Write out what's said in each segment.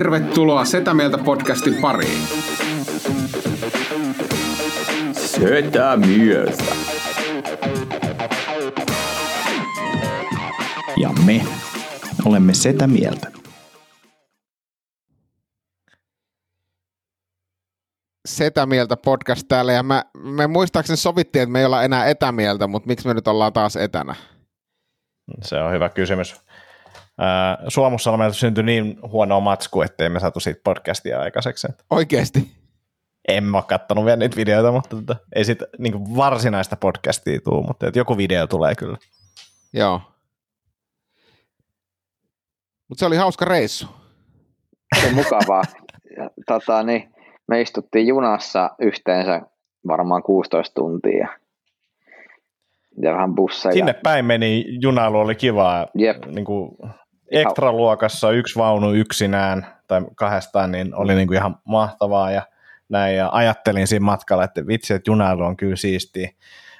Tervetuloa Setä Mieltä podcastin pariin. Setä Mieltä. Ja me olemme Setä Mieltä. Setä Mieltä podcast täällä ja mä, me muistaakseni sovittiin, että me ei olla enää etämieltä, mutta miksi me nyt ollaan taas etänä? Se on hyvä kysymys. Suomussalmelta syntyi niin huono matsku, ettei me saatu siitä podcastia aikaiseksi. Oikeesti? En mä ole kattonut vielä niitä videoita, mutta tota, ei siitä niin varsinaista podcastia tule, mutta että joku video tulee kyllä. Joo. Mutta se oli hauska reissu. Se on mukavaa. Ja, tota, niin, me istuttiin junassa yhteensä varmaan 16 tuntia. Ja vähän busseja. Sinne päin meni, junailu oli kivaa. Jep. Niin kuin ekstraluokassa yksi vaunu yksinään tai kahdestaan, niin oli niin kuin ihan mahtavaa ja näin. Ja ajattelin siinä matkalla, että vitsi, että junailu on kyllä siistiä.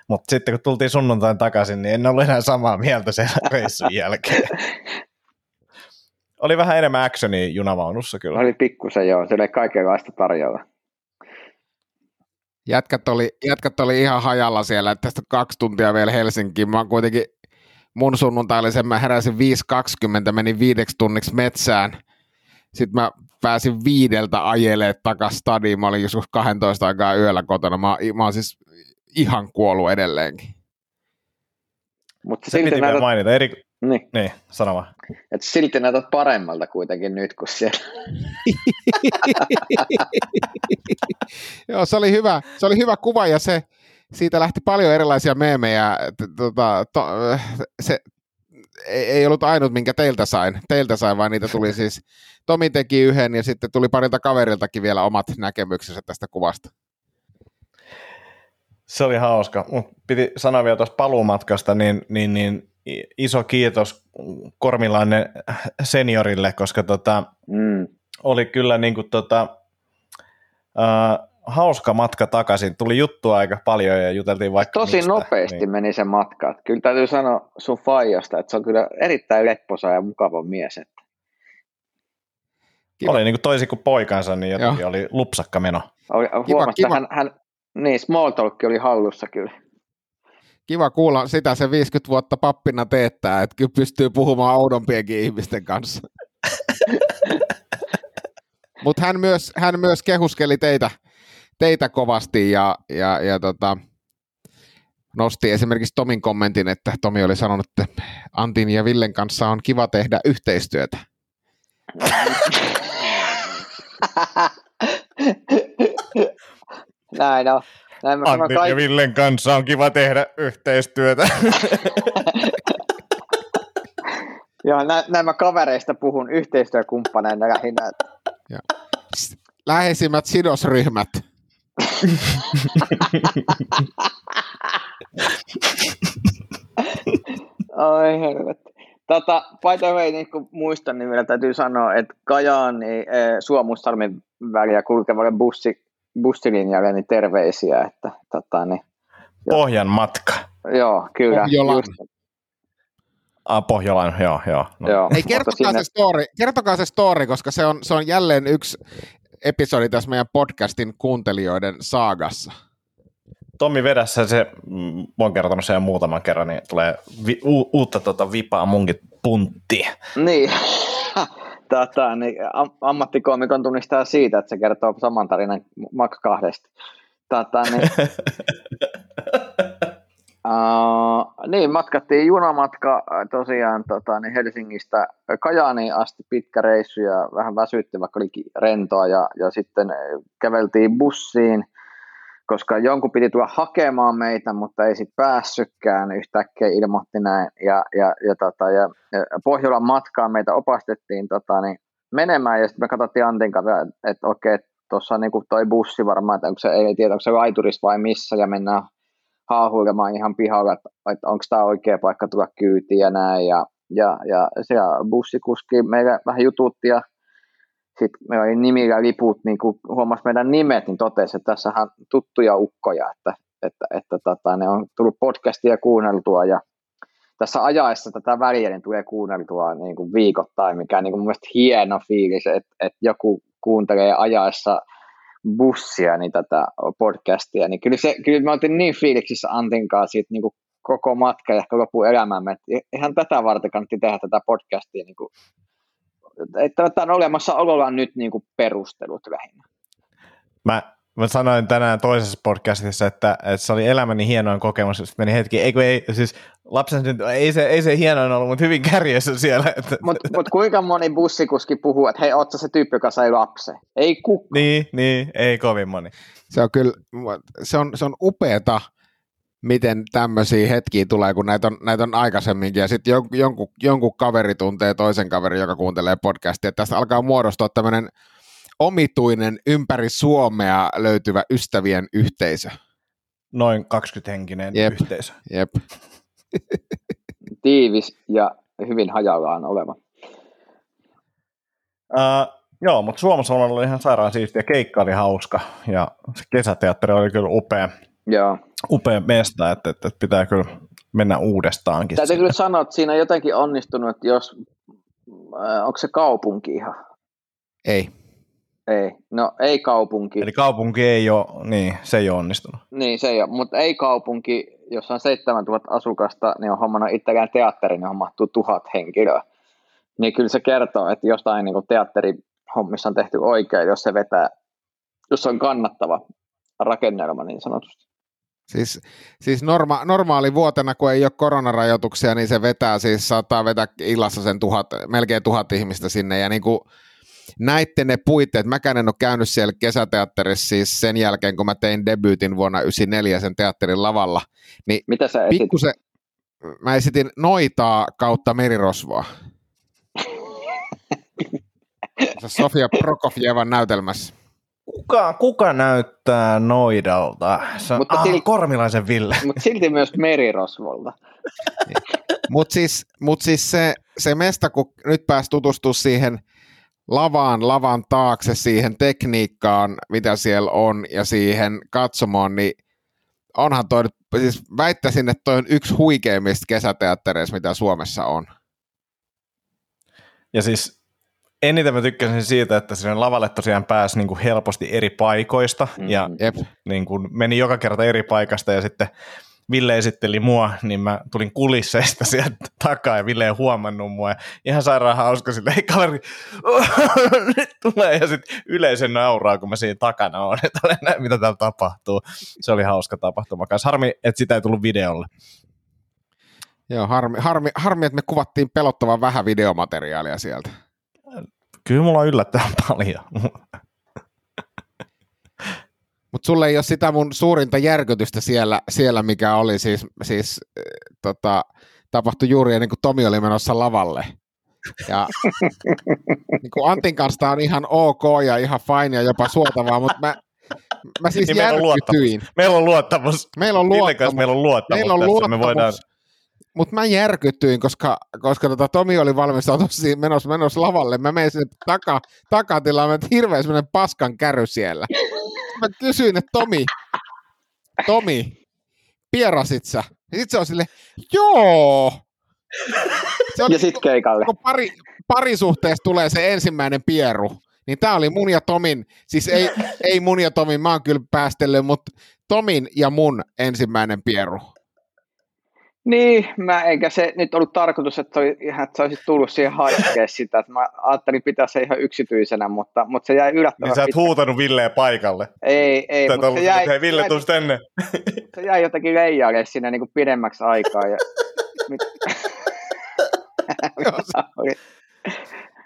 Mutta sitten kun tultiin sunnuntain takaisin, niin en ollut enää samaa mieltä sen reissun jälkeen. Oli vähän enemmän actionia junavaunussa kyllä. Oli pikkusen joo, se oli kaikenlaista tarjolla. Jätkät oli, jätkät oli ihan hajalla siellä, että tästä kaksi tuntia vielä Helsinkiin. Mä oon kuitenkin mun sunnuntai oli sen, mä heräsin 5.20, menin viideksi tunniksi metsään. Sitten mä pääsin viideltä ajelee takas stadiin. Mä olin joskus 12 aikaa yöllä kotona. Mä, mä oon siis ihan kuollut edelleenkin. Mutta Se silti piti näytät, mainita. Eri... niin, Niin, sano vaan. että silti näytät paremmalta kuitenkin nyt kuin siellä. Joo, se oli hyvä, se oli hyvä kuva ja se, siitä lähti paljon erilaisia meemejä. Tota, to, se ei, ei ollut ainut, minkä teiltä sain, teiltä sain, vaan niitä tuli siis, Tomi teki yhden ja sitten tuli parilta kaveriltakin vielä omat näkemyksensä tästä kuvasta. Se oli hauska. Mut piti sanoa vielä tuosta paluumatkasta, niin, niin, niin iso kiitos Kormilainen seniorille, koska tota, Mm. oli kyllä niin kuin tota, uh, hauska matka takaisin. Tuli juttua aika paljon ja juteltiin vaikka Tosi mistä. nopeasti Niin. meni se matka. Että Kyllä täytyy sanoa sun faijasta, että se on kyllä erittäin lepposa ja mukava mies. Että Kiva. Oli niin kuin toisin kuin poikansa, niin Joo. jotenkin oli lupsakka meno. oli, huomasi, kiva. että hän, hän, niin, small talk oli hallussa kyllä. Kiva kuulla sitä se 50 vuotta pappina teettää, että kyllä pystyy puhumaan oudompienkin ihmisten kanssa. Mutta hän myös, hän myös kehuskeli teitä, teitä kovasti ja, ja, ja tota, nosti esimerkiksi Tomin kommentin, että Tomi oli sanonut, että Antin ja Villen kanssa on kiva tehdä yhteistyötä. Näin on. Näin mä Antin ja kaikki. Villen kanssa on kiva tehdä yhteistyötä. Joo, nä, näin mä kavereista puhun yhteistyökumppaneina lähinnä. Läheisimmät sidosryhmät. Ai helvetti. Tota, by the way, niin kun muistan, niin vielä täytyy sanoa, että Kajaani eh, Suomussalmin väliä kulkevalle bussi, bussilinjalle niin terveisiä, että tota, niin, Pohjan matka. joo, kyllä. Pohjolan. Just, Ah, Pohjolan, joo, joo. No. joo, Ei, kertokaa, sinne- se story, kertokaa se story, koska se on, se on jälleen yksi episodi tässä meidän podcastin kuuntelijoiden saagassa. Tommi Vedässä se, mä oon kertonut sen jo muutaman kerran, niin tulee vi, u, uutta tota vipaa munkin punttiin. Niin. Tota, niin am- ammattikoomikon tunnistaa siitä, että se kertoo saman tarinan Max kahdesta. Tota, niin, niin, matkattiin junamatka tosiaan tota, niin Helsingistä Kajaaniin asti pitkä reissu ja vähän väsytti, vaikka oli rentoa ja, ja sitten käveltiin bussiin koska jonkun piti tulla hakemaan meitä, mutta ei sitten päässytkään, yhtäkkiä ilmoitti näin, ja, ja, ja, tota, ja, Pohjolan matkaan meitä opastettiin tota, niin menemään, ja sitten me katsottiin Antin kanssa, että, okei, tuossa on niinku toi bussi varmaan, että onko se, ei tiedä, onko se vai missä, ja mennään haahuilemaan ihan pihalla, että, että onko tämä oikea paikka tulla kyytiin ja näin, ja, ja, ja siellä bussikuski meille vähän jututti, ja sitten me oli nimillä liput, niin kun huomasi meidän nimet, niin totesi, että tässä on tuttuja ukkoja, että, että, että tota, ne on tullut podcastia kuunneltua ja tässä ajaessa tätä väliä niin tulee kuunneltua niin kuin viikoittain, mikä on niin kuin mielestäni hieno fiilis, että, että joku kuuntelee ajaessa bussia niin tätä podcastia, niin kyllä, se, kyllä me oltiin niin fiiliksissä Antin kanssa siitä niin kuin koko matka ja ehkä elämämme, että ihan tätä varten kannatti tehdä tätä podcastia niin kuin että tämä on olemassa ololla nyt niin kuin perustelut lähinnä. Mä, mä sanoin tänään toisessa podcastissa, että, että se oli elämäni hienoin kokemus, sitten meni hetki, ei, ei siis lapsen ei se, ei se hienoin ollut, mutta hyvin kärjessä siellä. Mutta mut kuinka moni bussikuski puhuu, että hei, ootko se tyyppi, joka sai lapsen? Ei kukaan. Niin, niin, ei kovin moni. Se on kyllä, se on, se on upeeta, miten tämmöisiä hetkiä tulee, kun näitä on, näitä on aikaisemminkin, ja sitten jonkun, jonkun, jonkun kaveri tuntee toisen kaverin, joka kuuntelee podcastia, että tästä alkaa muodostua tämmöinen omituinen ympäri Suomea löytyvä ystävien yhteisö. Noin 20-henkinen jep, yhteisö. Jep. Tiivis ja hyvin hajallaan oleva. Uh, joo, mutta Suomessa on ollut ihan sairaan siistiä. Keikka oli hauska ja se kesäteatteri oli kyllä upea. Joo upea mesta, että, että pitää kyllä mennä uudestaankin. Täytyy kyllä sanoa, että siinä on jotenkin onnistunut, että jos, onko se kaupunki ihan? Ei. Ei, no ei kaupunki. Eli kaupunki ei ole, niin se ei ole onnistunut. Niin, se ei ole, mutta ei kaupunki, jossa on 7000 asukasta, niin on hommannut itselleen teatterin, johon mahtuu tuhat henkilöä. Niin kyllä se kertoo, että jostain niin teatterihommissa on tehty oikein, jos se vetää, jos se on kannattava rakennelma niin sanotusti. Siis, siis norma, normaali vuotena, kun ei ole koronarajoituksia, niin se vetää, siis saattaa vetää illassa sen tuhat, melkein tuhat ihmistä sinne, ja niin kuin näitte ne puitteet, mäkään en ole käynyt siellä kesäteatterissa siis sen jälkeen, kun mä tein debyytin vuonna 1994 sen teatterin lavalla, niin Mitä sä esit? pikkuse, mä esitin noitaa kautta merirosvoa. Sofia Prokofjevan näytelmässä. Kuka, kuka näyttää noidalta? Se on mutta ah, silti, Kormilaisen Ville. Mutta silti myös merirosvolta. mutta siis, mut siis se, se mesta, kun nyt pääsi tutustua siihen lavaan, lavan taakse, siihen tekniikkaan, mitä siellä on, ja siihen katsomoon, niin onhan toi, siis väittäisin, että toi on yksi huikeimmista kesäteattereista, mitä Suomessa on. Ja siis eniten mä tykkäsin siitä, että sinne lavalle tosiaan pääsi niin kuin helposti eri paikoista mm-hmm. ja Jep. Niin kuin meni joka kerta eri paikasta ja sitten Ville esitteli mua, niin mä tulin kulisseista sieltä takaa ja Ville ei huomannut mua. Ja ihan sairaan hauska sille, ei kaveri, nyt tulee ja sitten yleisö nauraa, kun mä siinä takana on, että olen näin, mitä täällä tapahtuu. Se oli hauska tapahtuma kanssa. Harmi, että sitä ei tullut videolle. Joo, harmi, harmi, harmi, että me kuvattiin pelottavan vähän videomateriaalia sieltä. Kyllä mulla on yllättävän paljon. Mutta sulle ei ole sitä mun suurinta järkytystä siellä, siellä mikä oli siis, siis äh, tota, tapahtui juuri ennen kuin Tomi oli menossa lavalle. Ja niin kuin Antin kanssa on ihan ok ja ihan fine ja jopa suotavaa, mutta mä, mä siis niin järkytyin. Meillä on luottamus. Meillä on luottamus. Meillä on luottamus. Meillä on luottamus. Me voidaan mutta mä järkytyin, koska, koska tota Tomi oli valmistautunut menossa, menossa lavalle. Mä menin sinne taka, takatilaan, että hirveä semmoinen paskan käry siellä. Mä kysyin, että Tomi, Tomi, pierasit sä? Ja sit se on sille, joo. Se on, ja sit keikalle. Kun pari, parisuhteessa tulee se ensimmäinen pieru, niin tää oli mun ja Tomin, siis ei, ei mun ja Tomin, mä oon kyllä päästellyt, mutta Tomin ja mun ensimmäinen pieru. Niin, mä, eikä se nyt ollut tarkoitus, että, oli, että sä olisit tullut siihen haikea sitä, että mä ajattelin pitää se ihan yksityisenä, mutta, mutta se jäi yllättävän Niin sä et huutanut Villeä paikalle? Ei, ei. Sä mutta se jäi, hei Ville, jäi, tänne. Se jäi jotenkin leijalle sinne niin kuin pidemmäksi aikaa. Ja, mit... Joo, se,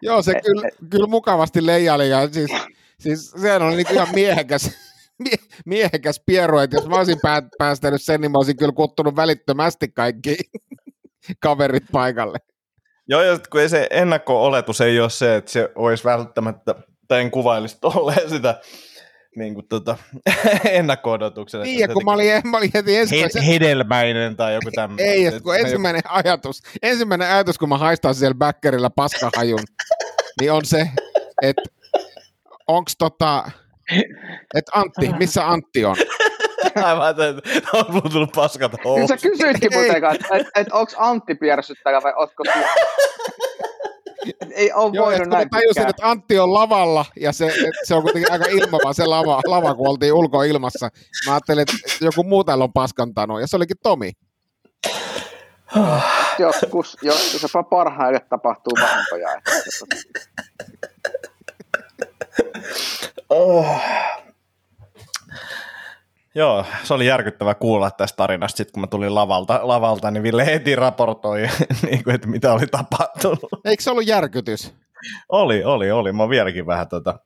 Joo, se kyllä, kyllä mukavasti leijaili ja siis, siis sehän oli niin ihan miehekäs, mie, miehekäs pieru, että jos mä olisin pää, päästänyt sen, niin mä olisin kyllä kuttunut välittömästi kaikki kaverit paikalle. Joo, ja kun ei se ennakko-oletus ei ole se, että se olisi välttämättä, tai en kuvailisi tolleen sitä niin kuin, tota, ennakko-odotuksen. Niin, ja kun mä olin, mä olin heti ensimmäisen... He, hedelmäinen tai joku tämmöinen. Ei, että kun ensimmäinen ajatus, ensimmäinen ajatus, kun mä haistan siellä backerilla paskahajun, niin on se, että onks tota, että Antti, missä Antti on? Aivan, että on mulla tullut paskat Niin sä kysyitkin muuten, että et, et onko Antti piersyttäjä vai ootko ei ole Joo, voinut et näin mä tajusin, pitkään. että Antti on lavalla, ja se, et se on kuitenkin aika ilmava se lava, lava, kun oltiin ulkoilmassa. Mä ajattelin, että joku muu täällä on paskantanut, ja se olikin Tomi. Joskus, joskus jopa parhaille tapahtuu vahinkoja. Oh. Joo, se oli järkyttävä kuulla tästä tarinasta. Sitten kun mä tulin lavalta, lavalta niin Ville heti raportoi, niin kuin, että mitä oli tapahtunut. Eikö se ollut järkytys? Oli, oli, oli. Mä oon vieläkin vähän tota,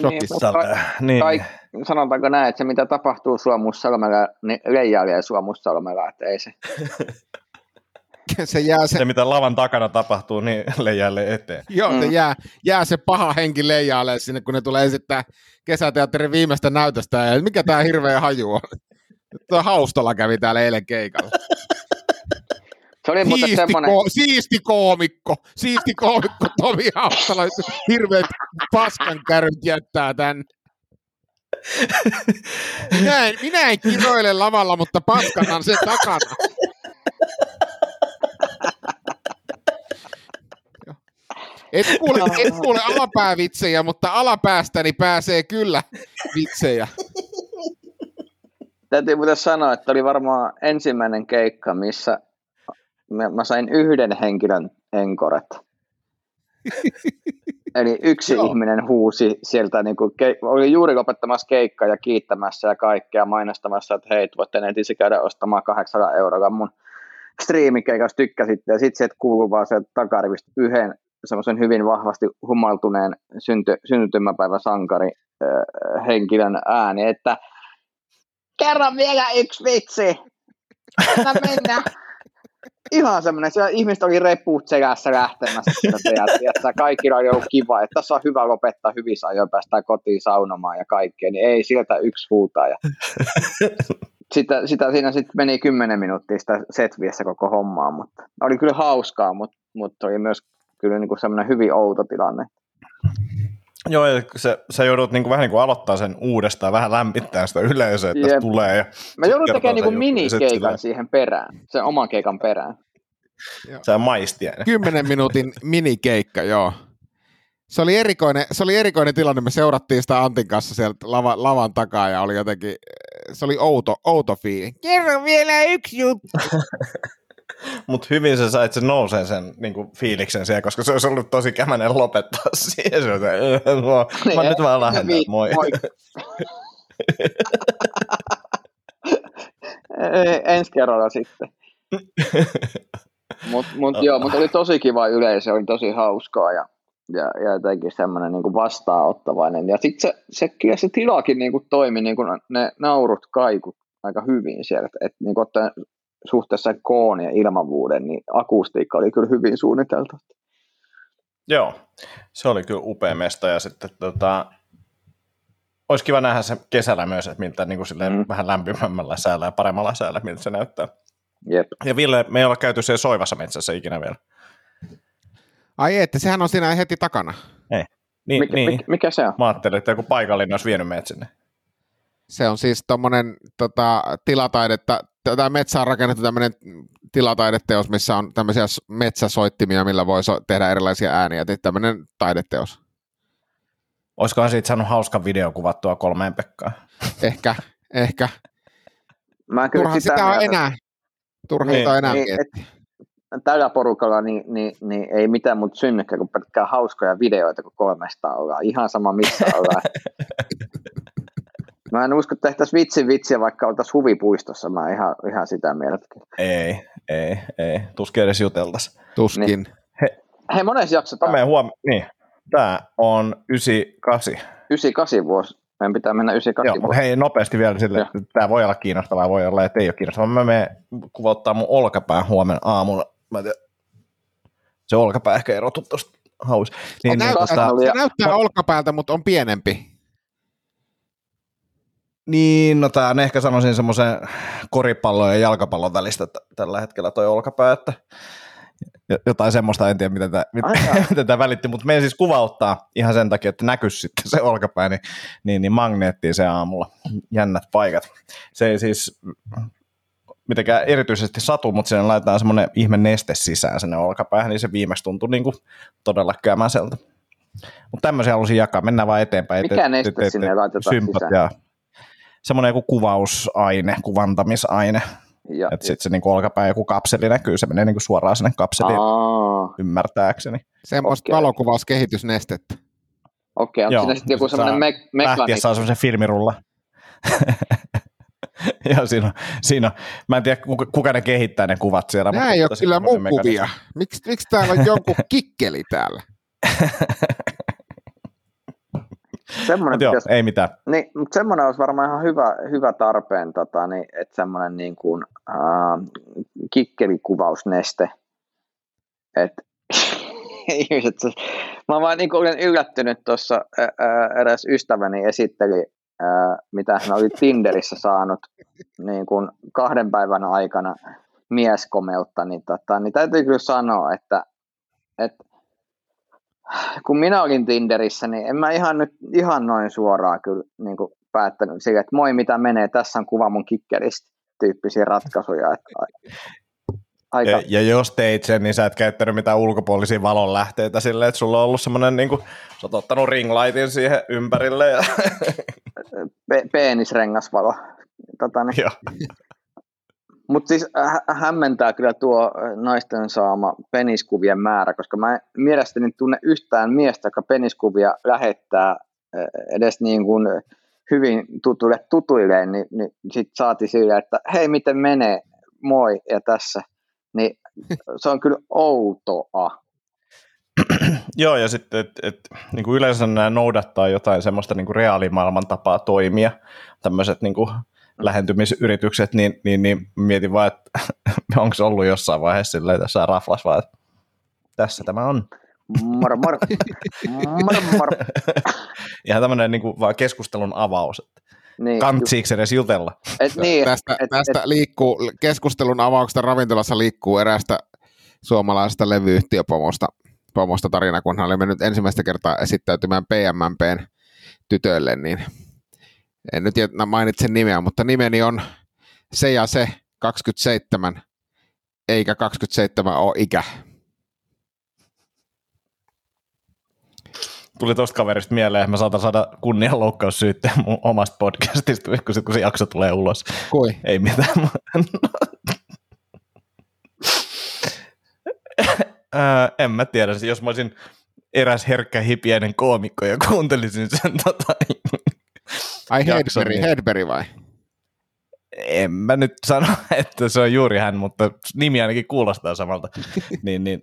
Shokissa. mutta niin, kai, sanotaanko näin, että se mitä tapahtuu Suomussalmella, niin leijailee Suomussalmella, että ei se. Se jää se, se mitä lavan takana tapahtuu, niin leijälle eteen. joo, se Mm. jää, jää se paha henki leijaalle sinne, kun ne tulee esittää kesäteatterin viimeistä näytöstä, ja mikä tämä hirveä haju on. Tuo Haustola kävi täällä eilen keikalla. Se oli Siisti, semmoinen, ko- siisti koomikko, siisti koomikko Tomi Haustola, hirveät paskankärryt jättää tän. Minä en, minä en kiroile lavalla, mutta paskannan sen takana. Et kuule, et kuule alapäävitsejä, mutta alapäästäni pääsee kyllä vitsejä. täytyy muuten sanoa, että oli varmaan ensimmäinen keikka, missä mä, sain yhden henkilön enkoret. Eli yksi Joo. ihminen huusi sieltä, niin kuin, ke, oli juuri lopettamassa keikkaa ja kiittämässä ja kaikkea mainostamassa, että hei, voitte netissä käydä ostamaan 800 eurolla mun striimikeikassa tykkäsitte. Ja sitten sieltä kuuluu vaan sieltä takarivistä yhden semmoisen hyvin vahvasti humaltuneen synty, syntymäpäivä sankari äh, henkilön ääni, että kerran vielä yksi vitsi. Anna mennä. Ihan semmoinen, siellä ihmiset oli reput selässä lähtemässä sitä että kaikilla oli ollut kiva, että tässä on hyvä lopettaa hyvissä ajoin, päästään kotiin saunomaan ja kaikkea, niin ei sieltä yksi huutaa. Ja sitä, sitä siinä sitten meni kymmenen minuuttia sitä setviessä koko hommaa, mutta oli kyllä hauskaa, mutta, mutta oli myös kyllä niin kuin semmoinen hyvin outo tilanne. Joo, ja se, sä joudut niin kuin, vähän niin kuin aloittaa sen uudestaan, vähän lämmittää sitä yleisöä, että Jep. tulee. Ja Mä joudun tekemään niin sit minikeikan siihen perään, sen oman keikan perään. Sä maistia. Kymmenen minuutin minikeikka, joo. Se oli, erikoinen, se oli erikoinen tilanne, me seurattiin sitä Antin kanssa sieltä lava, lavan takaa ja oli jotenkin, se oli outo, outo fiili. Kerro vielä yksi juttu. Mutta hyvin sä sait sen nouseen sen niin kuin, fiiliksen siellä, koska se olisi ollut tosi kämänen lopettaa siihen. Se "Äh, mua- mä nyt vaan lähden moi. Ei, Ensi kerralla sitten. Mutta mut, joo, mut oli tosi kiva yleisö, oli tosi hauskaa ja, ja, ja jotenkin semmoinen niin vastaanottavainen. Ja sitten se, se, kyllä se tilakin niin kuin toimi, niin kuin ne naurut kaikut aika hyvin siellä. Että niin kuin ottaen suhteessa koon ja ilmavuuden, niin akustiikka oli kyllä hyvin suunniteltu. Joo, se oli kyllä upea mesta ja sitten tota, olisi kiva nähdä se kesällä myös, että miltä niin kuin silleen Mm. vähän lämpimämmällä säällä ja paremmalla säällä, miltä se näyttää. Jep. Ja Ville, me ei olla käyty siellä soivassa metsässä ikinä vielä. Ai että, sehän on siinä heti takana. Niin, Mikä, niin. mikä, mikä se on? Mä ajattelin, että joku paikallinen olisi vienyt meidät sinne. Se on siis tuommoinen tota, tilataidetta, tätä metsää on rakennettu tämmöinen tilataideteos, missä on tämmöisiä metsäsoittimia, millä voi so- tehdä erilaisia ääniä. Tämmöinen taideteos. Olisikohan siitä saanut hauskan video kuvattua kolmeen Pekkaan? Ehkä, ehkä. Mä kyllä Turha sitä on mieltä- enää. Turha Niin, sitä on enää niin, miettiä. tällä porukalla niin, niin, niin ei mitään muuta synnykään kuin pelkkää hauskoja videoita, kun kolmesta ollaan. Ihan sama missä ollaan. Mä en usko, että tehtäisiin vitsin vitsiä, vaikka oltaisiin huvipuistossa. Mä ihan, ihan sitä mieltä. Ei, ei, ei. Tuskin edes juteltaisiin. Tuskin. Niin. Hei, monessa jakso Mä tämä? huom... Niin. Tää on 98. 98 vuosi. Meidän pitää mennä 98 Joo, mutta hei nopeasti vielä sille, Joo. että tämä voi olla kiinnostavaa, voi olla, että ei ole kiinnostavaa. Mä menen kuvauttaa mun olkapään huomenna aamulla. Mä en tiedä, se olkapää ehkä erotu tuosta haus. Niin, Näyttää, niin, näyttää- tota, se näyttää olkapäältä, mutta on pienempi. Niin, no tää on ehkä sanoisin semmoisen koripallon ja jalkapallon välistä t- tällä hetkellä toi olkapää, että jo- jotain semmoista, en tiedä miten tämä, miten välitti, mutta meidän siis kuvauttaa ihan sen takia, että näkyisi sitten se olkapää, niin, niin, niin magneettiin se aamulla. Jännät paikat. Se ei siis mitenkään erityisesti satu, mutta sinne laitetaan semmoinen ihme neste sisään sinne olkapäähän, niin se viimeksi tuntui niin kuin todella kämäseltä. Mutta tämmöisiä halusin jakaa, mennään vaan eteenpäin. Mikä neste sinne laitetaan sympat sisään? Ja semmoinen joku kuvausaine, kuvantamisaine, Ja, että sitten se niin olkapää joku kapseli näkyy, se menee niin kuin suoraan sinne kapseliin Aa, ymmärtääkseni. Semmoista Okei. valokuvauskehitysnestettä. okei, onko Joo, siinä sitten joku semmoinen me- mekaniikka? saa semmoisen filmirulla. Joo, siinä on, siinä on. Mä en tiedä, kuka, kuka ne kehittää ne kuvat siellä. Nämä ei ole kyllä mun kuvia. Miksi, miksi täällä on jonkun kikkeli täällä? Semmoinen Mut joo, pitäisi ei mitään. Niin, mutta semmoinen olisi varmaan ihan hyvä, hyvä tarpeen, tota, niin, että semmoinen niin kuin, äh, kikkelikuvausneste. Et, ihmiset, se- mä vaan niin olen yllättynyt tuossa, eräs ystäväni esitteli, ää, mitä hän oli Tinderissä saanut niin kuin kahden päivän aikana mieskomeutta, niin, tota, niin täytyy kyllä sanoa, että, että kun minä olin Tinderissä, niin en mä ihan nyt ihan noin suoraan kyllä niin kuin päättänyt sille, että moi mitä menee, tässä on kuva mun kikkeristä tyyppisiä ratkaisuja. Että aika, Ja, ja jos teit sen, niin sä et käyttänyt mitään ulkopuolisia valonlähteitä silleen, että sulla on ollut semmoinen, niin kuin, sä oot ottanut ringlightin siihen ympärille. Ja, pe- peenisrengasvalo. Tota, niin. Mutta siis hä- hämmentää kyllä tuo äh, naisten saama peniskuvien määrä, koska mä en mielestäni tunne yhtään miestä, joka peniskuvia lähettää äh, edes niin kuin hyvin tutuille tutuilleen, niin, niin sitten saati sille, että hei miten menee, moi ja tässä. Niin se on kyllä outoa. Joo, ja sitten et, et, niin kuin yleensä nämä noudattaa jotain semmoista niin kuin reaalimaailman tapaa toimia, tämmöiset niin kuin lähentymisyritykset, niin, niin, niin mietin vaan, että onko se ollut jossain vaiheessa silleen tässä raflas vaan, että tässä tämä on. Moro, moro. Moro, moro. Ihan tämmöinen niin kuin vaan keskustelun avaus, että Niin, kantsiiksi edes jutella. et, niin, tästä, et, tästä et, liikkuu, keskustelun avauksesta ravintolassa liikkuu eräästä suomalaisesta levyyhtiöpomosta pomosta tarina, kun hän oli mennyt ensimmäistä kertaa esittäytymään PMMPn tytölle, niin en nyt mainitse nimeä, mutta nimeni on se ja se 27, eikä 27 ole ikä. Tuli tosta kaverista mieleen, että mä saatan saada kunnianloukkaussyytteen mun omasta podcastista, kun, se- kun se jakso tulee ulos. Kui? Ei mitään. Ää, en mä tiedä, jos mä olisin eräs herkkä hipiäinen koomikko ja kuuntelisin sen tota, Ai Hedberg, niin- Hedberg vai? en mä nyt sano, että se on juuri hän, mutta nimi ainakin kuulostaa samalta. niin, niin.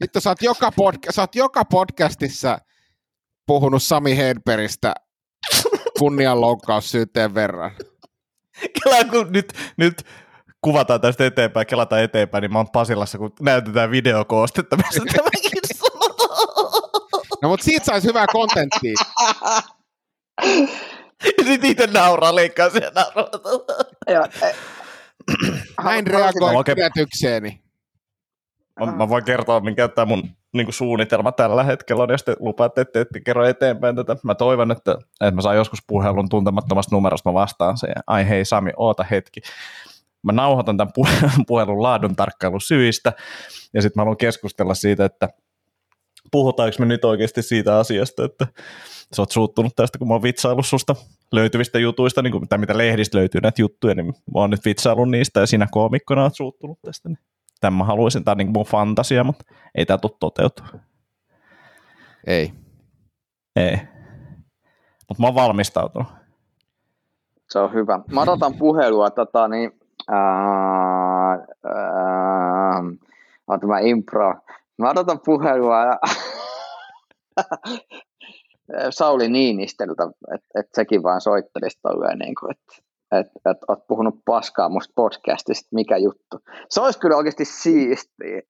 Vittu, sä oot joka, podca- sä oot joka podcastissa puhunut Sami Hedbergistä kunnianloukkaussyytteen verran. Kela, kun nyt, nyt kuvataan tästä eteenpäin, kelataan eteenpäin, niin mä oon Pasilassa, kun näytetään videokoostetta, missä tämäkin No mutta siitä saisi hyvää kontenttia. Ja sit itse nauraa, leikkaa sen nauraa. joo, e- Näin haluaisin- reagoi pidätykseeni. Mä, mä voin kertoa, mikä tämä mun niin kuin suunnitelma tällä hetkellä on, jos te lupaatte, että ette kerro eteenpäin tätä. Mä toivon, että, että mä saan joskus puhelun tuntemattomasta numerosta, mä vastaan ja, Ai hei Sami, oota hetki. Mä nauhoitan tämän pu- puhelun laadun tarkkailusyistä, ja sitten mä haluan keskustella siitä, että puhutaanko me nyt oikeasti siitä asiasta, että sä oot suuttunut tästä, kun mä oon vitsaillut susta löytyvistä jutuista, niin kuin, tai mitä lehdistä löytyy näitä juttuja, niin mä oon nyt vitsaillut niistä, ja sinä koomikkona oot suuttunut tästä. Niin tämän mä haluaisin, tämä on niin mun fantasia, mutta ei tämä tule toteutua. Ei. Ei. Mutta mä oon valmistautunut. Se on hyvä. Mä odotan puhelua, tota, niin, ää, ää, oota mä impro. Mä odotan puhelua ja Sauli Niinistöltä, että et sekin vaan soittelisi tolleen, niin kuin, että että et, oot puhunut paskaa musta podcastista, mikä juttu. Se olisi kyllä oikeasti siistiä,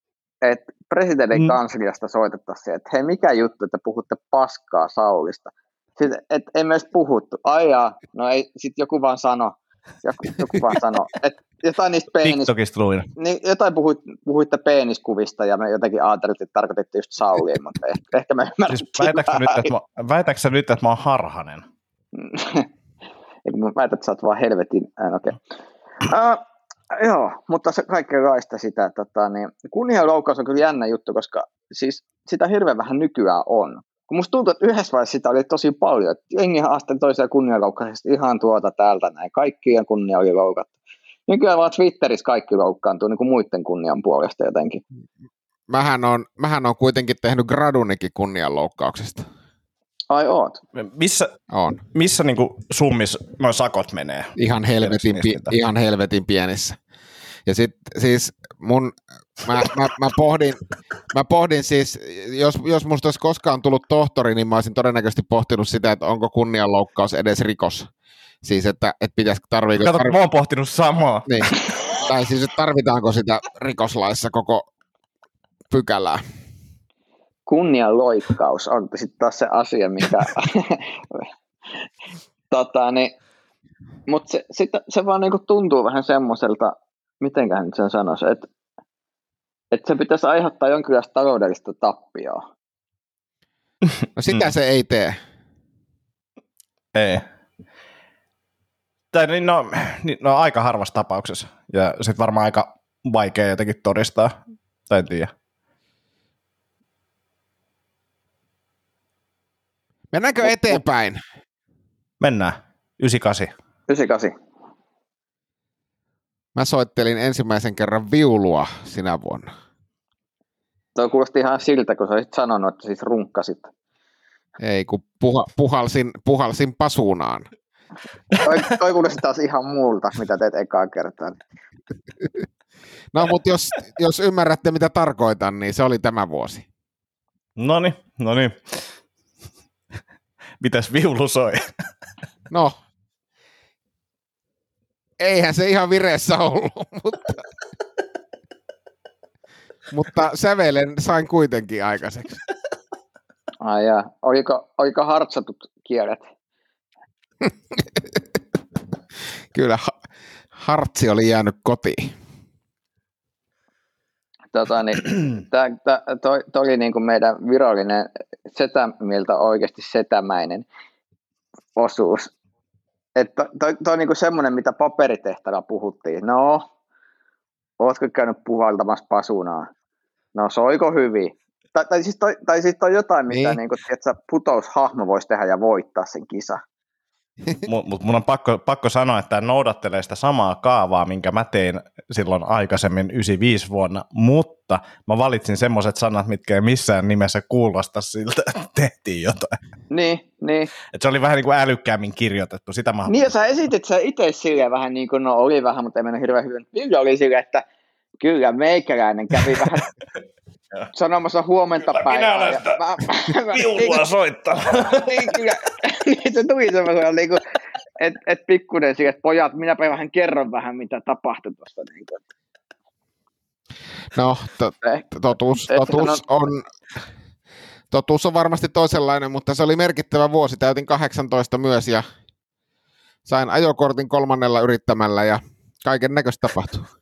että presidentin mm. kansliasta soitettaisiin, että hei, mikä juttu, että puhutte paskaa Saulista. Sitten, et ei myös puhuttu. Aijaa, no ei, sitten joku vaan sano, joku, joku vaan sano, että jotain niistä penis... luin. Niin, jotain puhuit, puhuitte peeniskuvista ja me jotenkin ajattelin, että tarkoititte just Saulia, mutta ehkä, ehkä me ymmärrettiin siis väitätkö, nyt, että mä, väitätkö nyt, että mä oon harhanen? Mä väitän, että sä oot vaan helvetin, äh, okei. Okay. Uh, joo, mutta se kaikenlaista sitä, tota, niin kunnianloukkaus on kyllä jännä juttu, koska siis sitä hirveän vähän nykyään on. Kun musta tuntuu, että yhdessä vaiheessa sitä oli tosi paljon, että jengi haasteli toisia kunnianloukkaisesti ihan tuota täältä näin, kaikkien kunnia oli loukattu. Nykyään vaan Twitterissä kaikki loukkaantuu niin kuin muiden kunnian puolesta jotenkin. Mähän on, mähän on kuitenkin tehnyt gradunikin kunnianloukkauksesta. Ai oot? Missä, on. missä niin summis noin sakot menee? Ihan helvetin, pi, ihan helvetin pienissä. Ja sitten siis mun, mä, mä, mä, pohdin, mä pohdin siis, jos, jos musta olisi koskaan tullut tohtori, niin mä olisin todennäköisesti pohtinut sitä, että onko kunnianloukkaus edes rikos. Siis, että, että pitäisikö tarviiko... Kato, tarvi... mä oon pohtinut samaa. Niin. Tai siis, että tarvitaanko sitä rikoslaissa koko pykälää kunnianloikkaus on sitten taas se asia, mikä... tota, niin, mutta se, sit, se vaan niinku tuntuu vähän semmoiselta, mitenköhän nyt sen sanoisi, että että se pitäisi aiheuttaa jonkinlaista taloudellista tappioa. No sitä mm. se ei tee. Ei. Tai niin no, niin, no aika harvassa tapauksessa. Ja sitten varmaan aika vaikea jotenkin todistaa. Tai en tiedä. Mennäänkö eteenpäin? Mennään. 98. 98. Mä soittelin ensimmäisen kerran viulua sinä vuonna. Tuo kuulosti ihan siltä, kun sä olisit sanonut, että siis runkkasit. Ei, kun puha, puhalsin, puhalsin pasunaan. Toi, toi kuulosti taas ihan muulta, mitä teet ekaa kertaa. No, mutta jos, jos ymmärrätte, mitä tarkoitan, niin se oli tämä vuosi. No niin, no niin. Mitäs viulu soi? No, eihän se ihan vireessä ollut, mutta, mutta sävelen sain kuitenkin aikaiseksi. Ai ja, oliko, oliko hartsatut kielet? Kyllä, hartsi oli jäänyt kotiin. Tota, niin, tää, tää, toi, toi oli niin kuin meidän virallinen setämiltä oikeasti setämäinen osuus. Että toi, toi on niin semmoinen, mitä paperitehtävä puhuttiin. No, ootko käynyt puhaltamassa pasunaa? No, soiko hyvin? Tai, tai, siis, toi, tai siis toi jotain, mitä niin. Niin kuin, tiedätkö, putoushahmo voisi tehdä ja voittaa sen kisa. Mutta mun on pakko, pakko sanoa, että tämä noudattelee sitä samaa kaavaa, minkä mä tein silloin aikaisemmin 95 vuonna, mutta mä valitsin semmoiset sanat, mitkä ei missään nimessä kuulosta siltä, että tehtiin jotain. Niin, niin. Et se oli vähän niin kuin älykkäämmin kirjoitettu, sitä mä Niin ja sä esitit sä itse silleen vähän niin kuin, no oli vähän, mutta ei mennyt hirveän hyvin. Kyllä oli silleen, että kyllä meikäläinen kävi vähän sanomassa huomenta päivää. Minä olen sitä viulua soittaa. niin, kyllä, niin se tuli semmoisella, niin kuin, että et pikkuinen sille, että pojat, minä vähän kerron vähän, mitä tapahtui tuossa. Niin kuin. No, to, eh, totuus, totuus on, totuus on varmasti toisenlainen, mutta se oli merkittävä vuosi. Täytin 18 myös ja sain ajokortin kolmannella yrittämällä ja kaiken näköistä tapahtui.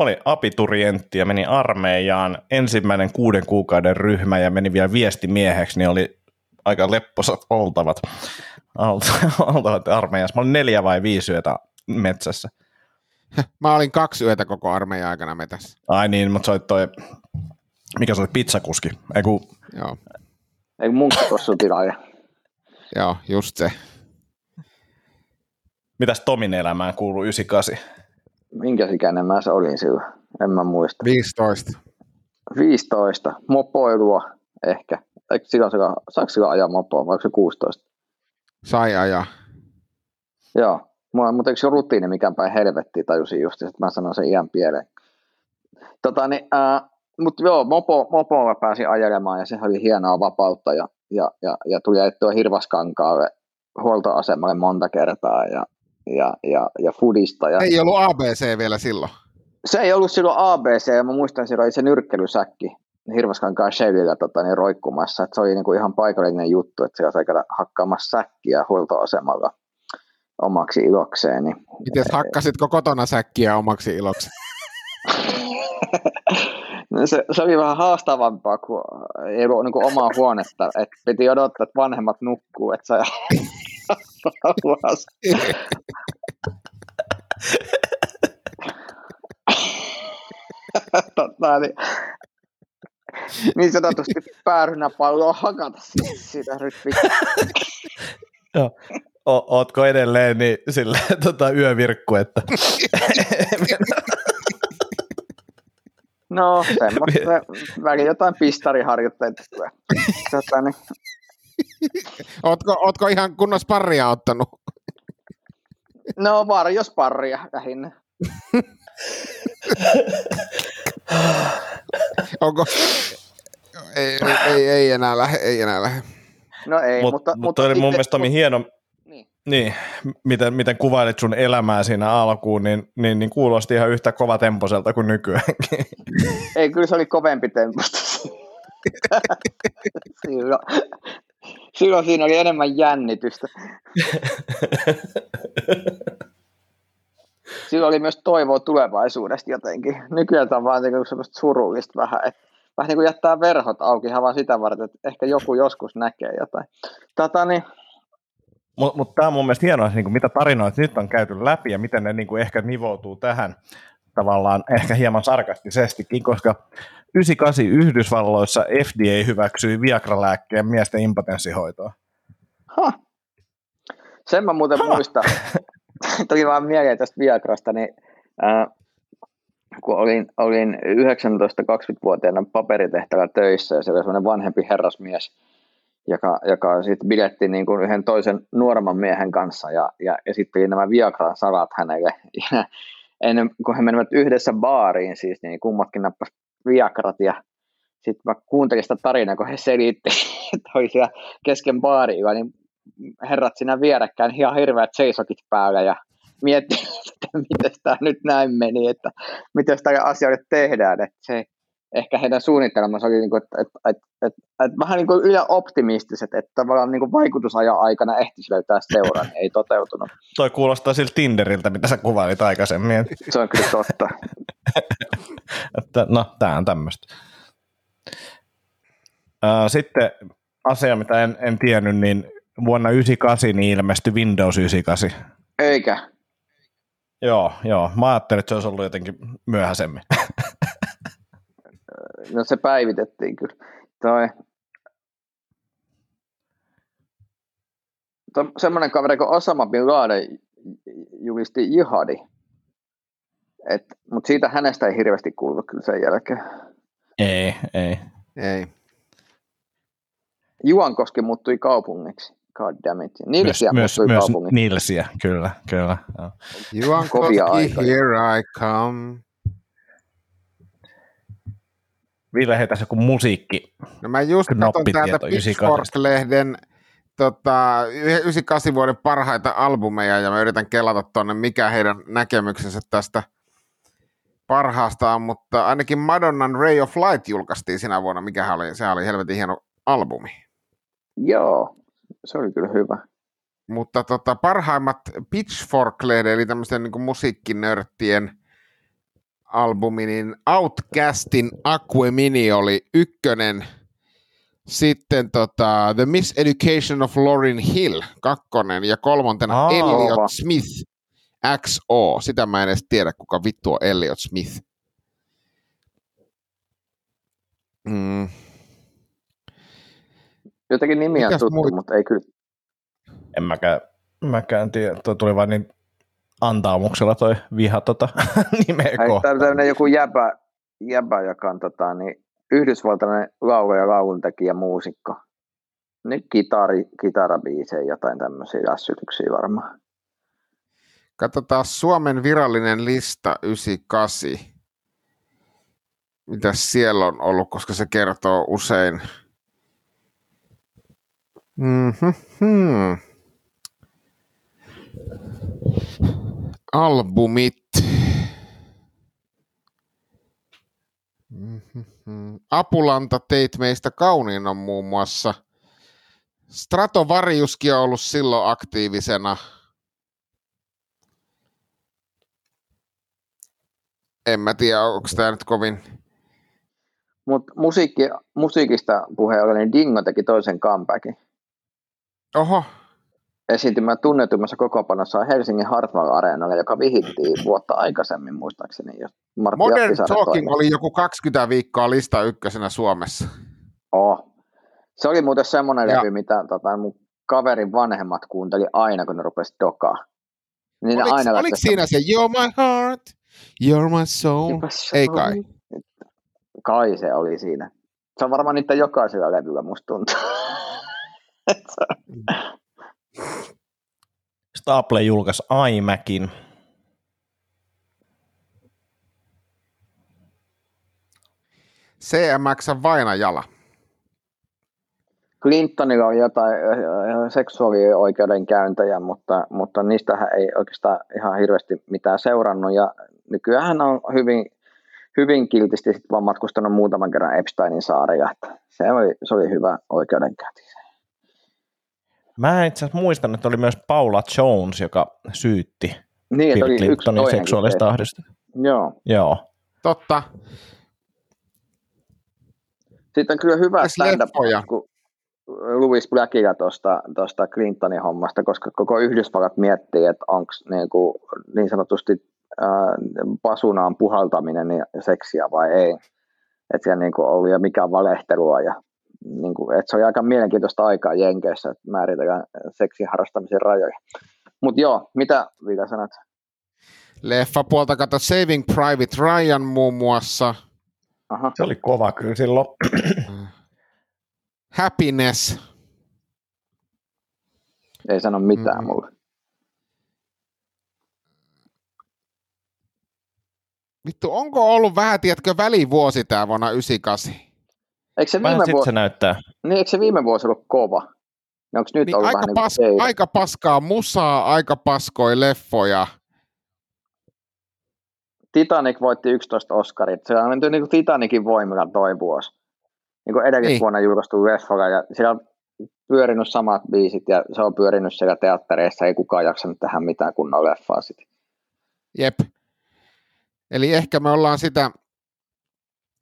Mä olin abiturientti ja menin armeijaan. Ensimmäinen kuuden kuukauden ryhmä ja meni vielä viestimieheksi, niin oli aika lepposat oltavat, oltavat armeijassa. Mä olin neljä vai viisi yötä metsässä. Mä olin kaksi yötä koko armeijan aikana metässä. Ai niin, mutta soit toi, mikä se oli, pizzakuski? Eiku... Joo. Ei munkkikossutilaaja. Joo, just se. Mitäs Tomin elämään kuuluu 98? Minkä ikäinen mä se olin silloin, en mä muista. 15. 15, mopoilua ehkä. Eikö silloin, saako silloin ajaa mopoa, vai se 16? Sai ajaa. Joo, Mulla, mutta eikö se rutiini mikään päin helvettiin tajusin just, että mä sanon sen iän pieleen. Tota, niin, mutta joo, mopo, mopolla pääsi ajelemaan ja se oli hienoa vapautta ja, ja, ja, ja tuli ajettua Hirvaskankaalle huoltoasemalle monta kertaa ja, ja, ja, ja fudista. Ja... Ei ollut ABC vielä silloin. Se ei ollut silloin ABC, ja mä muistan, että oli se nyrkkelysäkki Hirvaskankaan Shellillä tota, niin roikkumassa, että se oli niinku ihan paikallinen juttu, että siellä sai käydä hakkaamassa säkkiä huoltoasemalla omaksi ilokseen. Niin... Miten hakkasitko kotona säkkiä omaksi iloksi? No se, se, oli vähän haastavampaa, kun ei ollut niin kuin omaa huonetta. että piti odottaa, että vanhemmat nukkuu, että tota, niin, niin sanotusti päärynäpalloa hakata sitä rytmiä. Joo. O- ootko edelleen niin sillä tota, yövirkku, että No, semmoista väliin jotain pistariharjoitteita. Tota, niin. ootko, ootko ihan kunnossa parria ottanut? No, varjosparria lähinnä. Onko? Ei, ei, ei, enää lähde, ei enää lähde. No ei, Mut, mutta... mutta, mutta oli mun mielestä Tomi hieno, Niin. niin, miten, miten kuvailit sun elämää siinä alkuun, niin, niin, niin kuulosti ihan yhtä kovatempoiselta kuin nykyäänkin. Ei, kyllä se oli kovempi temposta. silloin, silloin siinä oli enemmän jännitystä. Silloin oli myös toivoa tulevaisuudesta jotenkin. Nykyään tämä on vaan niin semmoista surullista vähän, että vähän niin kuin jättää verhot auki ihan vaan sitä varten, että ehkä joku joskus näkee jotain. Tota, niin, Mutta mut tämä on mun mielestä hienoa, niin mitä tarinoita nyt on käyty läpi ja miten ne niin kuin ehkä nivoutuu tähän tavallaan ehkä hieman sarkastisestikin, koska 98 Yhdysvalloissa FDA hyväksyi Viagra-lääkkeen miesten impotenssihoitoa. ha. Sen mä muuten muistan. Tuli vaan mieleen tästä Viagrasta, niin ää, kun olin, olin 19-20-vuotiaana paperitehtävällä töissä ja siellä oli sellainen vanhempi herrasmies, joka, joka sitten biletti niin kuin yhden toisen nuoremman miehen kanssa ja, ja esitteli nämä Viagra-salat hänelle. Ja ennen kuin he menivät yhdessä baariin, siis niin kummatkin nappas Viagrat ja sitten mä kuuntelin sitä tarinaa, kun he selitti, siellä kesken baariilla, niin herrat siinä vierekkäin ihan hirveät seisokit päällä ja mietti, että miten tämä nyt näin meni, että miten tälle asialle tehdään, että se ehkä heidän suunnitelmansa oli, niin kuin, että, että, että, että, että vähän niin kuin liian optimistiset, että tavallaan niin kuin vaikutusajan aikana ehtisi löytää seuraa, niin ei toteutunut. Toi kuulostaa siltä Tinderiltä, mitä sä kuvailit aikaisemmin. Se on kyllä totta. että no, tää on tämmöistä. Sitten asia, mitä en, en tiennyt, niin vuonna 98 niin ilmestyi Windows 98. Eikä. Joo, joo. Mä ajattelin, että se olisi ollut jotenkin myöhäisemmin. No se päivitettiin kyllä. Toi, to, semmoinen kaveri kuin Osama Bin Laden julisti jihadi. Et, mutta siitä hänestä ei hirveästi kuultu kyllä sen jälkeen. ei, ei. Ei. Juankoski muuttui kaupungiksi. God damn it. Nilsiä myös, muuttui myös kaupungiksi. Nilsiä, kyllä, kyllä. Joo. Juan Kovia Koski, aikoja. here I come. Ville heitäisi joku musiikki. No mä just katson täältä 98. Pitchfork-lehden tota, 98 vuoden parhaita albumeja ja mä yritän kelata tonne, mikä heidän näkemyksensä tästä parhaasta on, mutta ainakin Madonnan Ray of Light julkaistiin sinä vuonna, mikä oli, se oli helvetin hieno albumi. Joo, se oli kyllä hyvä. Mutta tota, parhaimmat Pitchfork-lehden, eli tämmöisten niin musiikkinörttien albumi, niin Outcastin Aquemini oli ykkönen. Sitten tota, The Miseducation of Lauryn Hill, kakkonen. Ja kolmantena Aa. Elliot Kova. Smith, XO. Sitä mä en edes tiedä, kuka vittu on Elliot Smith. Mm. Jotenkin nimi on Mikäs tuttu, mutta ei kyllä. En mäkään, mäkään tiedä. Tuo tuli vain niin antaumuksella toi viha tota nimeä Ai, kohtaan. tämmöinen joku jäbä, jäbä joka on tota, niin, yhdysvaltalainen laulaja, lauluntekijä, muusikko. Nyt kitari, kitarabiisejä, jotain tämmöisiä lässytyksiä varmaan. Katsotaan Suomen virallinen lista 98. mitä siellä on ollut, koska se kertoo usein. Mm-hmm. Albumit. Apulanta teit meistä kauniin on muun muassa. Stratovariuskin on ollut silloin aktiivisena. En mä tiedä, onko tämä nyt kovin... Mutta musiikki, musiikista puheen ollen, niin Dingo teki toisen comebackin. Oho, Esiintymään tunnetummassa kokoonpanossa Helsingin Hartwall Areenalla, joka vihittiin vuotta aikaisemmin muistaakseni. jos Martti Modern Talking toimi. oli joku 20 viikkoa lista ykkösenä Suomessa. Oh. Se oli muuten semmoinen Ja- levy, mitä tota, mun kaverin vanhemmat kuunteli aina, kun ne rupesi dokaa. Niin Oliko, aina oliko siinä se You're my heart, you're my soul? Ei kai. Kai se oli siinä. Se on varmaan niiden jokaisella levyllä, musta tuntuu. Stable julkaisi iMacin. CMX vainajala. Clintonilla on jotain ö, ö, seksuaalioikeudenkäyntejä, mutta, mutta niistähän ei oikeastaan ihan hirveästi mitään seurannut. Ja nykyään hän on hyvin, hyvin kiltisti sit vaan matkustanut muutaman kerran Epsteinin saaria. Että se, oli, se oli hyvä oikeudenkäynti. Mä itse asiassa muistan, että oli myös Paula Jones, joka syytti Niin, että Bill Clintonin seksuaalista se- ahdistusta. Joo. Joo. Totta. Sitten on kyllä hyvä leffoja? kun Louis Blackilla tuosta, tuosta Clintonin hommasta, koska koko Yhdysvallat miettii, että onko niin, kuin, niin sanotusti äh, pasunaan puhaltaminen niin seksiä vai ei. Että siellä niin kuin oli ja mikä valehtelua. Ja, niin kuin, että se oli aika mielenkiintoista aikaa Jenkeissä, että määritellään seksin harrastamisen rajoja. Mutta joo, mitä Vika sanot? Leffa puolta kato Saving Private Ryan muun muassa. Aha. Se oli kova kyllä silloin. Happiness. Ei sano mitään Mm. mm. mulle. Vittu, onko ollut vähän, tiedätkö, välivuosi tää vuonna 98? Eikö se Vähän viime vuosi, se näyttää. niin, eikö se viime vuosi ollut kova? Niin onko nyt Niin ollut aika, vähän pas, niin kuin aika paskaa musaa, aika paskoi leffoja. Titanic voitti 11 Oscarit. Se on menty niin kuin Titanicin voimilla toi vuosi. Niin kuin edellisvuonna julkaistu leffolla ja siellä on pyörinyt samat biisit ja se on pyörinyt siellä teattereissa. Ei kukaan jaksanut tehdä mitään kunnon leffaa sitten. Jep. Eli ehkä me ollaan sitä,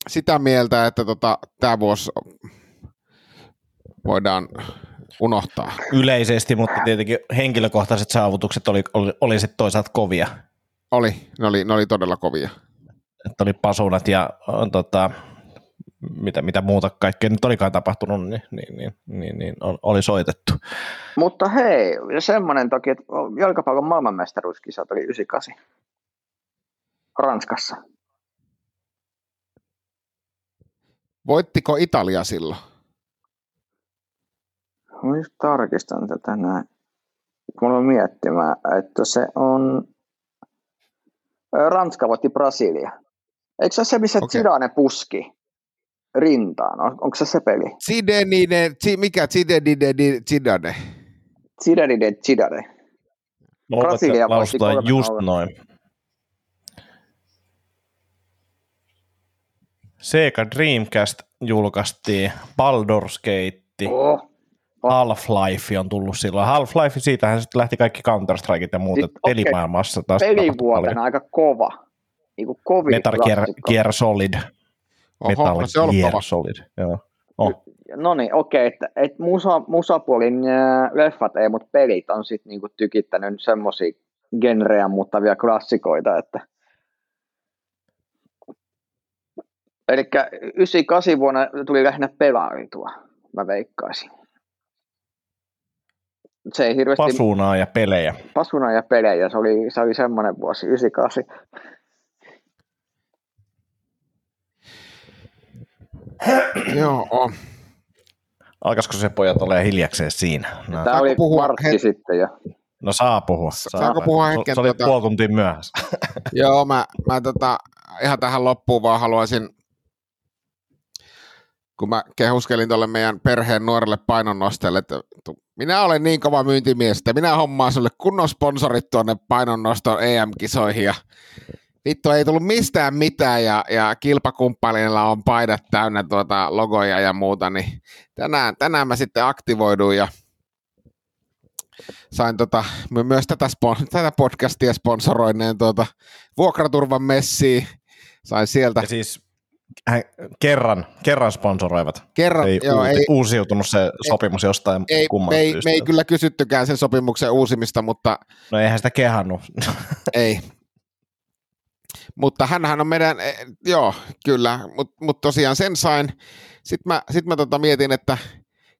sitä mieltä, että tota, tämä vuosi voidaan unohtaa. Yleisesti, mutta tietenkin henkilökohtaiset saavutukset oli, oli, oli sitten toisaalta kovia. Oli, ne oli, ne oli todella kovia. Että oli pasunat ja on, tota, mitä, mitä muuta kaikkea nyt olikaan tapahtunut, niin, niin, niin, niin, niin on, oli soitettu. Mutta hei, ja semmoinen toki, että jalkapallon maailmanmestaruuskisat oli 98. Ranskassa. Voittiko Italia silloin? Mä just tarkistan tätä näin. Kun olen miettimään, että se on... Ranska voitti Brasilia. Eikö se ole se, missä okay. Zidane puski rintaan? On, onko se se peli? Zidane, Zi- mikä Zidane, Zidane? Zidane Zidane. Mulla Brasilia on voitti just noin. Sega Dreamcast julkaistiin, Baldur's Gate, Oh. Half-Life on tullut silloin. Half-Life, siitähän sitten lähti kaikki Counter-Strikeit ja muut, okei. pelimaailmassa taas Pelivuotena paljon. aika kova. Niin kovin Metal Gear. Gear Solid. Oho, Metal no se on Gear kova. Solid, joo. Oh. No niin, okei, että et musa, musapuolin äh, leffat ei, mutta pelit on sitten niinku tykittänyt semmoisia genreä muuttavia klassikoita, että Eli 98 vuonna tuli lähinnä pelaitua, mä veikkaisin. Se ei hirveästi Pasunaa ja pelejä. pasuna ja pelejä, se oli, se oli semmoinen vuosi, 98. Joo, Alkaisiko se pojat olemaan hiljakseen siinä? No, Tämä oli puhua vartti het- sitten jo. no saa puhua. Saanko puhua Se- hetken Se oli tota- puoli tuntia myöhässä. Joo, mä, mä tota, ihan tähän loppuun vaan haluaisin kun mä kehuskelin tuolle meidän perheen nuorelle painonnostajalle, että minä olen niin kova myyntimies, että minä hommaan sulle kunnon sponsorit tuonne painonnoston EM-kisoihin ja vittu ei tullut mistään mitään ja, ja kilpakumppanilla on paidat täynnä tuota logoja ja muuta, niin tänään, tänään mä sitten aktivoiduin ja sain tota, myös tätä, spon- tätä podcastia sponsoroineen tuota, vuokraturvan messiin, sain sieltä. Ja siis kerran, kerran sponsoroivat. Kerran, ei, joo, uusi, ei, uusiutunut se sopimus jostain ei, kummasta me ei, syystä. me ei kyllä kysyttykään sen sopimuksen uusimista, mutta No eihän sitä kehannut. ei. Mutta hänhän on meidän, eh, joo, kyllä, mutta mut tosiaan sen sain. Sitten mä, sit mä tota mietin, että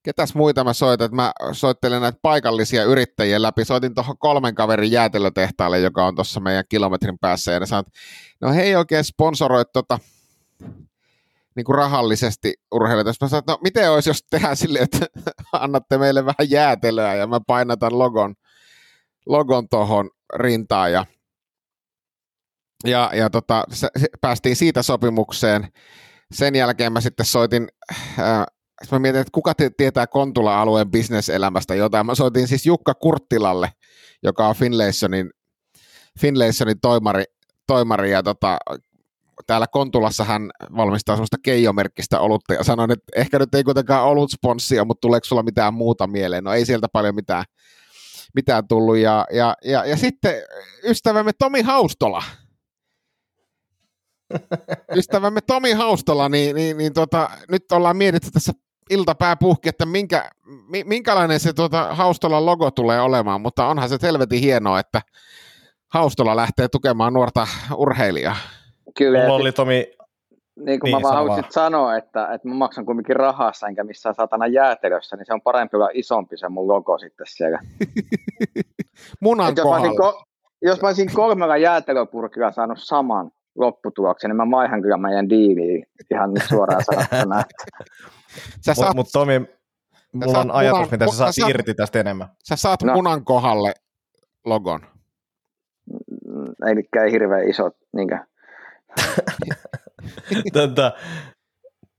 ketäs muita mä soitan, että mä soittelen näitä paikallisia yrittäjiä läpi. Soitin tuohon kolmen kaverin jäätelötehtaalle, joka on tuossa meidän kilometrin päässä, ja ne sanoin, että no he ei oikein sponsoroi tota, niin kuin rahallisesti urheilijoita. Mä sanoin, että no miten olisi, jos tehdään silleen, että annatte meille vähän jäätelöä, ja mä painatan logon, logon tuohon rintaan, ja ja, ja tota, se, se, päästiin siitä sopimukseen. Sen jälkeen mä sitten soitin, ää, mä mietin, että kuka tietää Kontula-alueen bisneselämästä jotain. Mä soitin siis Jukka Kurttilalle, joka on Finlaysonin, Finlaysonin toimari, toimari ja tota, täällä Kontulassa hän valmistaa semmoista keijomerkkistä olutta ja sanoin, että ehkä nyt ei kuitenkaan ollut sponssia, mutta tuleeko sulla mitään muuta mieleen? No ei sieltä paljon mitään, mitään tullut. Ja, ja, ja, ja sitten ystävämme Tomi Haustola, ystävämme Tomi Haustola, niin, niin, niin tota, nyt ollaan mietitty tässä iltapää puhki, että minkä, mi, minkälainen se tuota Haustolan logo tulee olemaan, mutta onhan se helvetin hienoa, että Haustola lähtee tukemaan nuorta urheilijaa. Kyllä, Mulla oli Tomi, niin kuin Niin, mä vaan vaan. sanoa, että, että mä maksan kuitenkin rahassa enkä missään satana jäätelössä, niin se on parempi olla isompi se mun logo sitten siellä. Munan jos, mä olisin, ko- jos mä olisin kolmella jäätelöpurkilla saanut saman lopputuloksen, niin mä maihan kyllä meidän diiliin ihan nyt suoraan sanottuna. Sä mutta saat, mut Tomi, mulla saat on ajatus, munan- mitä sä saat sä saat- irti tästä enemmän. sä saat No. munan kohdalle logon. Eli ei hirveän isot. Niinkö? Tätä,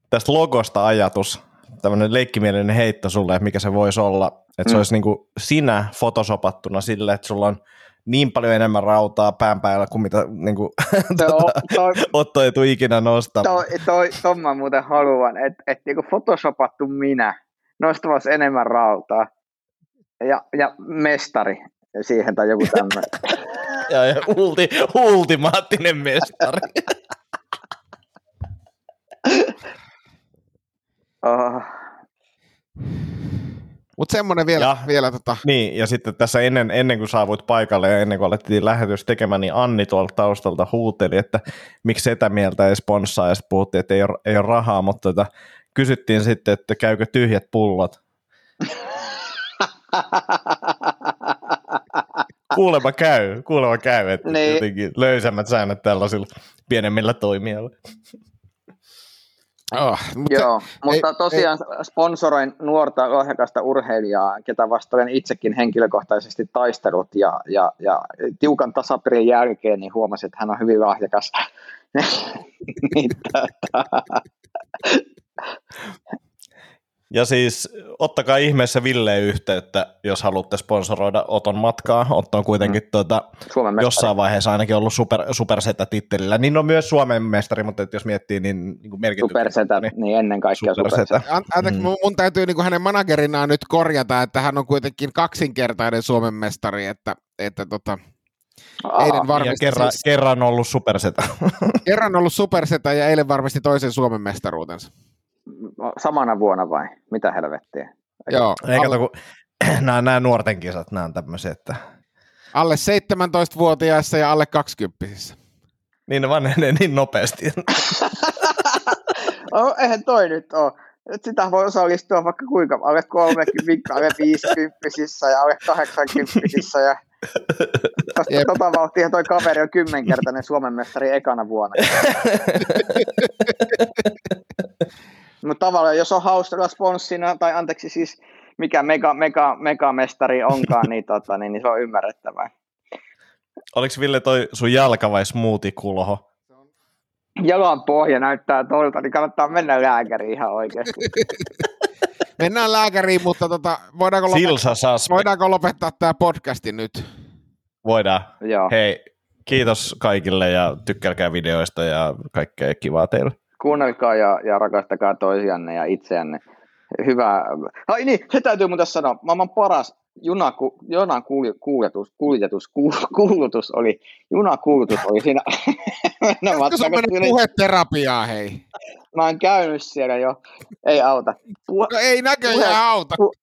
tästä logosta ajatus, tämmöinen leikkimielinen heitto sulle, että mikä se voisi olla, että se Mm. olisi niin kuin sinä fotosopattuna sille, että sulla on niin paljon enemmän rautaa pään päällä kuin mitä niin kuin, Toi, toi, Otto ei tule ikinä nostamaan. toi, toi, ton mä muuten haluan, että et, niinku photoshopattu minä nostamassa enemmän rautaa ja, ja mestari siihen tai joku tämmöinen. Ja, ja ulti, ultimaattinen mestari. Oh. Mutta semmoinen vielä, Ja- vielä tota, niin, ja sitten tässä ennen, ennen kuin saavuit paikalle ja ennen kuin alettiin lähetys tekemään, niin Anni tuolta taustalta huuteli, että miksi etämieltä ei sponssaa, ja sitten puhuttiin, että ei ole, ei ole rahaa, mutta tota, kysyttiin sitten, että käykö tyhjät pullot. Kuulemma käy, kuulemma käy, että Niin. jotenkin löysämmät säännöt tällaisilla pienemmillä toimijoilla. oh, mutta Joo, mutta ei- tosiaan sponsoroin nuorta lahjakasta urheilijaa, ketä vasta olen itsekin henkilökohtaisesti taistellut ja, ja, ja tiukan tasapirin jälkeen niin huomasin, että hän on hyvin lahjakas. niin, Ja siis ottakaa ihmeessä Ville yhteyttä, jos haluatte sponsoroida Oton matkaa. Otto on kuitenkin mm. tuota, Suomen jossain vaiheessa ainakin ollut super, supersetä-tittelillä. Niin on myös Suomen mestari, mutta jos miettii, niin, niin kuin merkityksen. Supersetä, niin niin ennen kaikkea supersetä. supersetä. An- anteeksi, Mm. mun, täytyy niin hänen managerinaan nyt korjata, että hän on kuitenkin kaksinkertainen Suomen mestari, että, että tota, eilen Aa, Ja varmisti kerran, siis, kerran ollut supersetä. kerran ollut supersetä ja eilen varmisti toisen Suomen mestaruutensa. Samana vuonna vai? Mitä helvettiä? Joo, Ei alle, kato, kun nämä, nämä nuorten kisat, nämä on tämmöisiä, että alle 17-vuotiaissa ja alle 20 niin ne vanhenee niin nopeasti. Oh, eihän toi nyt ole. Et Sitä voi osallistua vaikka kuinka, alle 30, alle 50 ja alle 80 ja Koska Jep. tota vauhtia toi kaveri on kymmenkertainen Suomen mestari ekana vuonna. Mutta tavallaan jos on haustella sponssina, tai anteeksi siis mikä mega, mega, megamestari onkaan, niin, tota, niin, niin se on ymmärrettävää. Oliko Ville toi sun jalka vai smoothie kulho? jalan pohja näyttää tolta, niin kannattaa mennä lääkäriin ihan oikeasti. Mennään lääkäriin, mutta tota, voidaanko, lopettaa, voidaanko lopettaa tämä podcasti nyt? Voidaan. Joo. Hei, kiitos kaikille ja tykkääkää videoista ja kaikkea kivaa teille. Kuunnelkaa ja, ja rakastakaa toisianne ja itseänne. Hyvä. Ai niin, se täytyy muuten sanoa. Maailman paras juna, junan kuljetus, kuljetus, kuulutus oli, junakuulutus oli siinä. no, Olisiko mennyt puheterapiaa, hei? Mä oon käynyt siellä jo, ei auta. Pu- no ei näköjään puhe- auta. Pu-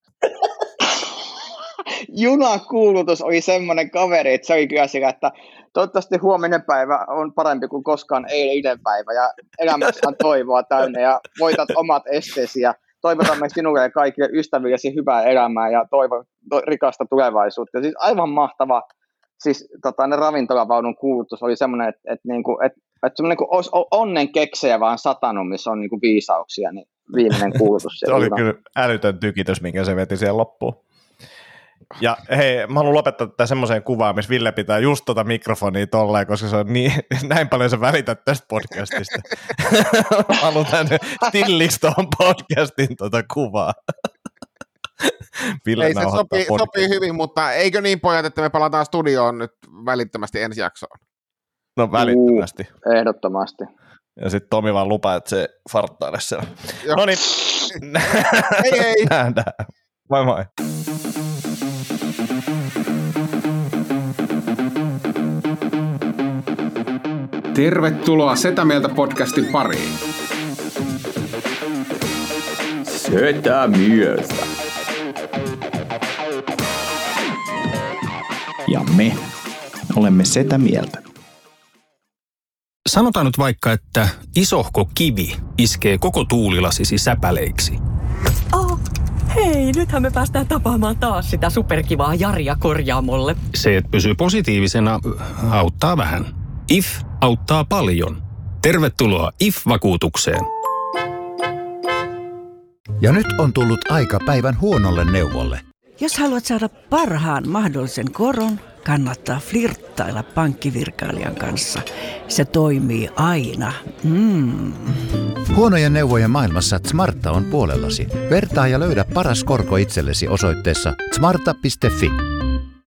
junakuulutus oli semmoinen kaveri, että se oli kyllä sillä, että toivottavasti huominen päivä on parempi kuin koskaan eilen päivä ja elämässä on toivoa täynnä ja voitat omat esteesi ja toivotamme sinulle ja kaikille ystävillesi hyvää elämää ja toivo, to, rikasta tulevaisuutta. Siis aivan mahtava, siis tota, ne ravintolavaunun kuulutus oli semmoinen, että, että, niinku, että, että semmoinen kuin olisi onnen keksejä vaan satanut, missä on niinku viisauksia, niin viimeinen kuulutus. se oli kyllä älytön tykitys, minkä se veti siihen loppuun. Ja hei, mä haluan lopettaa tätä semmoiseen kuvaan, missä Ville pitää just tota mikrofonia tolleen, koska se on niin, näin paljon sä välität tästä podcastista. haluan tänne stilliksi tuohon podcastin tota kuvaa. Ville Ei, se sopii, sopii hyvin, mutta eikö niin pojat, että me palataan studioon nyt välittömästi ensi jaksoon? No välittömästi. Uh, ehdottomasti. Ja sitten Tomi vaan lupaa, että se farttaile siellä. No niin. hei hei. Nähdään. Moi moi. Tervetuloa Setä Mieltä podcastin pariin. Setä Mieltä. Ja me olemme Setä Mieltä. Sanotaan nyt vaikka, että isohko kivi iskee koko tuulilasisi säpäleiksi. Oh, hei, nythän me päästään tapaamaan taas sitä superkivaa Jaria korjaamolle. Se, että pysyy positiivisena, auttaa vähän. IF auttaa paljon. Tervetuloa IF-vakuutukseen. Ja nyt on tullut aika päivän huonolle neuvolle. Jos haluat saada parhaan mahdollisen koron, kannattaa flirttailla pankkivirkailijan kanssa. Se toimii aina. Mm. Huonojen neuvojen maailmassa Smarta on puolellasi. Vertaa ja löydä paras korko itsellesi osoitteessa smarta.fi.